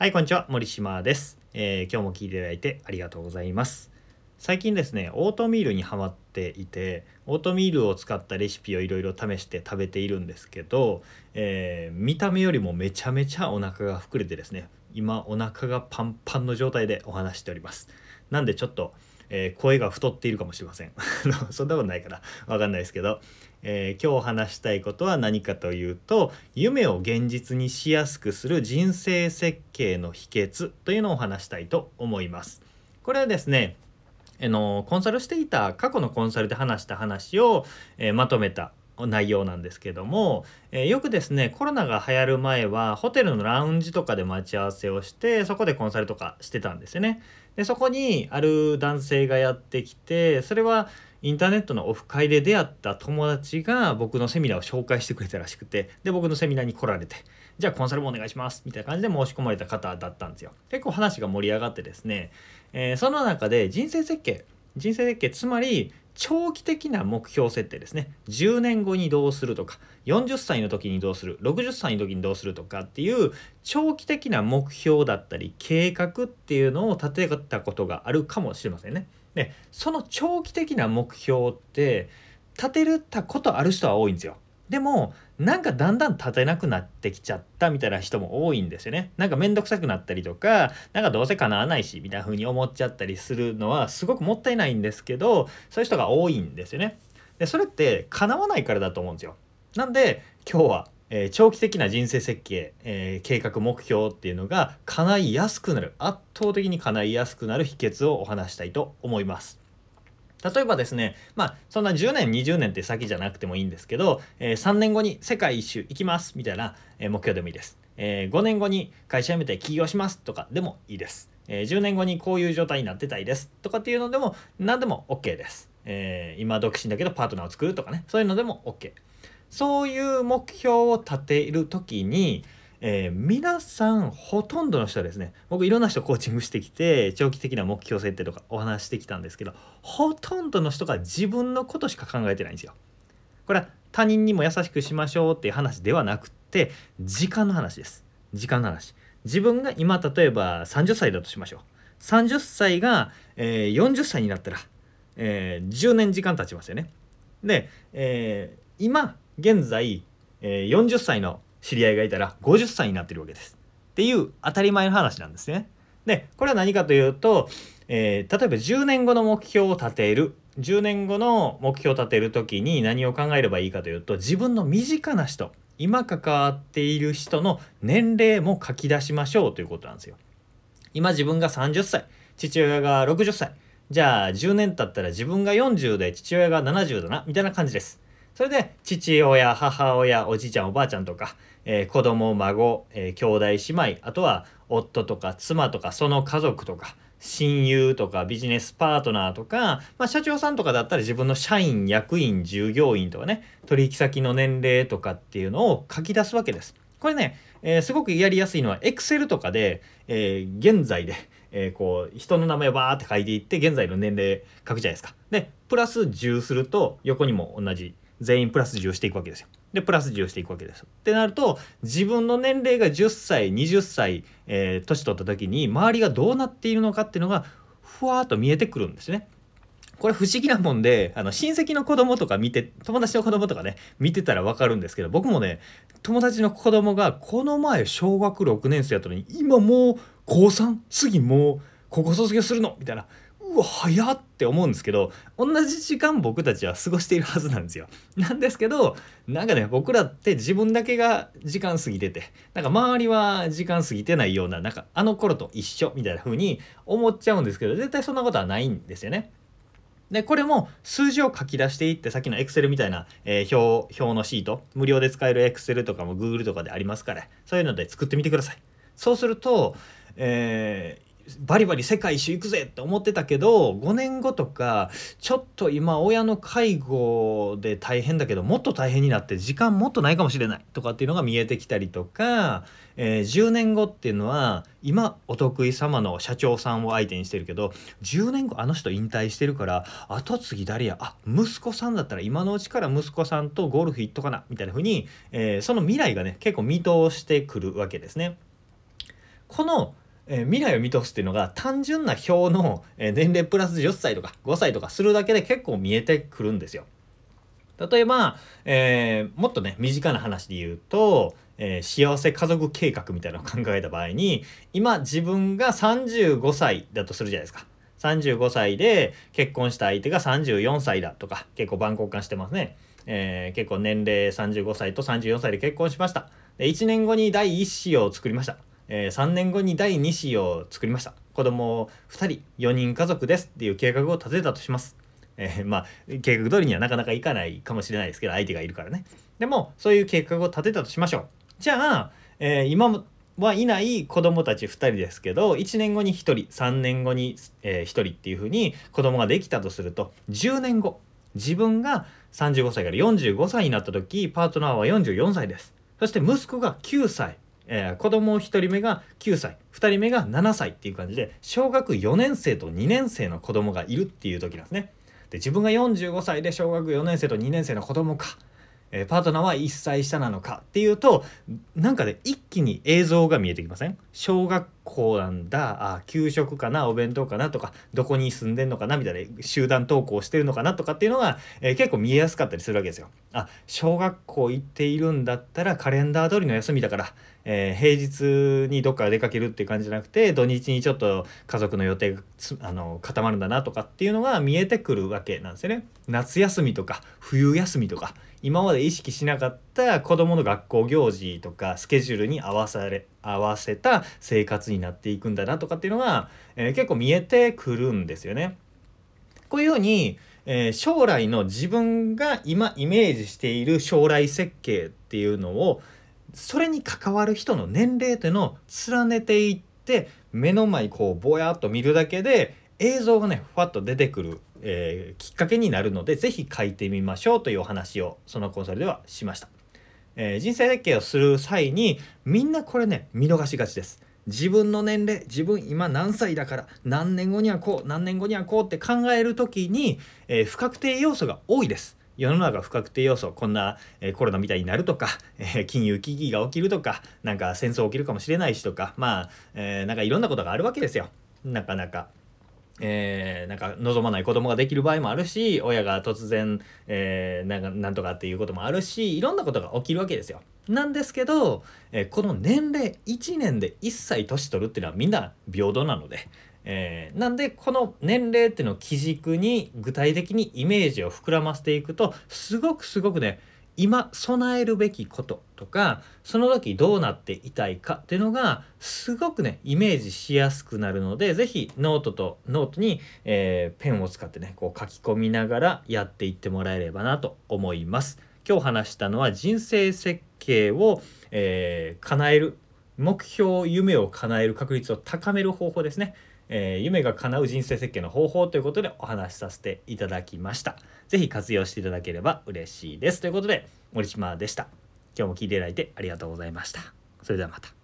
はい、こんにちは。森島です、えー今日も聞いていただいてありがとうございます。最近ですね、オートミールにハマっていて、オートミールを使ったレシピをいろいろ試して食べているんですけど、えー見た目よりもめちゃめちゃお腹が膨れてですね、今お腹がパンパンの状態でお話しております。なんでちょっと、えー声が太っているかもしれません。そんなことないからわかんないですけど、えー今日話したいことは何かというと夢を現実にしやすくする人生設計の秘訣というのを話したいと思います。これはですねあのコンサルしていた過去のコンサルで話した話を、えーまとめた内容なんですけども、えーよくですねコロナが流行る前はホテルのラウンジとかで待ち合わせをしてそこでコンサルとかしてたんですよね。でそこにある男性がやってきてそれはインターネットのオフ会で出会った友達が僕のセミナーを紹介してくれたらしくてで僕のセミナーに来られてじゃあコンサルもお願いしますみたいな感じで申し込まれた方だったんですよ結構話が盛り上がってですね、えーその中で人生設計人生設計つまり長期的な目標設定ですね10年後にどうするとか40歳の時にどうする60歳の時にどうするとかっていう長期的な目標だったり計画っていうのを立てたことがあるかもしれませんね。でその長期的な目標って立てたことある人は多いんですよ。でもなんかだんだん立てなくなってきちゃったみたいな人も多いんですよね。なんか面倒くさくなったりとかなんかどうせ叶わないしみたいな風に思っちゃったりするのはすごくもったいないんですけどそういう人が多いんですよね。でそれって叶わないからだと思うんですよ。なんで今日は、えー長期的な人生設計、えー計画目標っていうのが叶いやすくなる。圧倒的に叶いやすくなる秘訣をお話したいと思います。例えばですねまあそんな10年20年って先じゃなくてもいいんですけど、えー3年後に世界一周行きますみたいな、え目標でもいいです、え5年後に会社辞めて起業しますとかでもいいです、え10年後にこういう状態になってたいです。とかっていうのでも何でも OK です、えー今独身だけどパートナーを作るとかね。そういうのでも OK そういう目標を立てる時に、えー皆さんほとんどの人はですね僕いろんな人コーチングしてきて長期的な目標設定とかお話してきたんですけどほとんどの人が自分のことしか考えてないんですよ。これは他人にも優しくしましょうっていう話ではなくて時間の話です。時間の話。自分が今例えば30歳だとしましょう。30歳が、えー40歳になったら、えー10年時間経ちますよね。で、えー今現在、えー40歳の知り合いがいたら50歳になってるわけです。っていう当たり前の話なんですね。でこれは何かというと、えー例えば10年後の目標を立てる10年後の目標を立てる時に何を考えればいいかというと自分の身近な人今関わっている人の年齢も書き出しましょうということなんですよ。今自分が30歳父親が60歳じゃあ10年経ったら自分が40で父親が70だなみたいな感じです。それで父親母親おじいちゃんおばあちゃんとか、えー子供孫、えー兄弟姉妹あとは夫とか妻とかその家族とか親友とかビジネスパートナーとか、まあ、社長さんとかだったら自分の社員役員従業員とかね取引先の年齢とかっていうのを書き出すわけです。これね、えーすごくやりやすいのは Excel とかで、えー現在で、えーこう人の名前をバーって書いていって現在の年齢書くじゃないですか。でプラス10すると横にも同じ全員プラス10していくわけですよ。でプラス10していくわけです。ってなると自分の年齢が10歳20歳、えー年取った時に周りがどうなっているのかっていうのがふわっと見えてくるんですね。これ不思議なもんであの親戚の子供とか見て友達の子供とかね見てたら分かるんですけど僕もね友達の子供がこの前小学6年生やったのに今もう高3次もう高校卒業するの？みたいなうわ早って思うんですけど同じ時間僕たちは過ごしているはずなんですよ。なんですけどなんかね僕らって自分だけが時間過ぎててなんか周りは時間過ぎてないようななんかあの頃と一緒みたいな風に思っちゃうんですけど絶対そんなことはないんですよね。でこれも数字を書き出していってさっきの Excel みたいな、えー表表のシート無料で使える Excel とかも Google とかでありますからそういうので作ってみてくださいそうすると、えーバリバリ世界一周行くぜって思ってたけど5年後とかちょっと今親の介護で大変だけどもっと大変になって時間もっとないかもしれないとかっていうのが見えてきたりとか、えー10年後っていうのは今お得意様の社長さんを相手にしてるけど10年後あの人引退してるから後継ぎ誰やあ息子さんだったら今のうちから息子さんとゴルフ行っとかなみたいな風に、えーその未来がね結構見通してくるわけですね。このえ未来を見通すっていうのが単純な表の、え年齢プラス10歳とか5歳とかするだけで結構見えてくるんですよ。例えば、えー、もっとね身近な話で言うと、えー、幸せ家族計画みたいなのを考えた場合に今自分が35歳だとするじゃないですか。35歳で結婚した相手が34歳だとか結構万国化してますね。えー、結構年齢35歳と34歳で結婚しました。で1年後に第1子を作りました。えー、3年後に第2子を作りました。子供2人4人家族ですっていう計画を立てたとします。えー、まあ計画通りにはなかなかいかないかもしれないですけど相手がいるからねでもそういう計画を立てたとしましょうじゃあ、えー、今はいない子供たち2人ですけど1年後に1人3年後に、え、1人っていうふうに子供ができたとすると10年後自分が35歳から45歳になった時パートナーは44歳ですそして息子が9歳えー、子供1人目が9歳2人目が7歳っていう感じで小学4年生と2年生の子供がいるっていう時なんですね。で自分が45歳で小学4年生と2年生の子供か、えー、パートナーは1歳下なのかっていうとなんかね一気に映像が見えてきません？小学校なんだあ給食かなお弁当かなとかどこに住んでんのかなみたいな集団登校してるのかなとかっていうのが、えー、結構見えやすかったりするわけですよ。あ小学校行っているんだったらカレンダー通りの休みだからえー、平日にどっか出かけるっていう感じじゃなくて土日にちょっと家族の予定があの固まるんだなとかっていうのが見えてくるわけなんですよね。夏休みとか冬休みとか今まで意識しなかった子どもの学校行事とかスケジュールに合わされ合わせた生活になっていくんだなとかっていうのが、えー、結構見えてくるんですよね。こういうふうにえー、将来の自分が今イメージしている将来設計っていうのをそれに関わる人の年齢っていうのを連ねていって目の前にこうぼやっと見るだけで映像がねふわっと出てくる、えー、きっかけになるので是非書いてみましょうというお話をそのコンサルではしました、えー、人生設計をする際にみんなこれね見逃しがちです。自分の年齢自分今何歳だから何年後にはこう何年後にはこうって考える時に、えー、不確定要素が多いです。世の中不確定要素こんな、えー、コロナみたいになるとか、えー、金融危機が起きるとかなんか戦争起きるかもしれないしとかまあ、えー、なんかいろんなことがあるわけですよ。なかなか。えー、なんか望まない子供ができる場合もあるし親が突然、えー、なんかなんとかっていうこともあるしいろんなことが起きるわけですよ。なんですけど、えー、この年齢1年で1歳年取るっていうのはみんな平等なので、えー、なんでこの年齢っていうのを基軸に具体的にイメージを膨らませていくとすごくすごくね今備えるべきこととかその時どうなっていたいかっていうのがすごくねイメージしやすくなるので是非ノートとノートに、えー、ペンを使ってねこう書き込みながらやっていってもらえればなと思います。今日話したのは人生設計を、えー、叶える目標夢を叶える確率を高める方法ですね。えー、夢が叶う人生設計の方法ということでお話しさせていただきました。是非活用していただければ嬉しいです。ということで森島でした。今日も聞いていただいてありがとうございました。それではまた。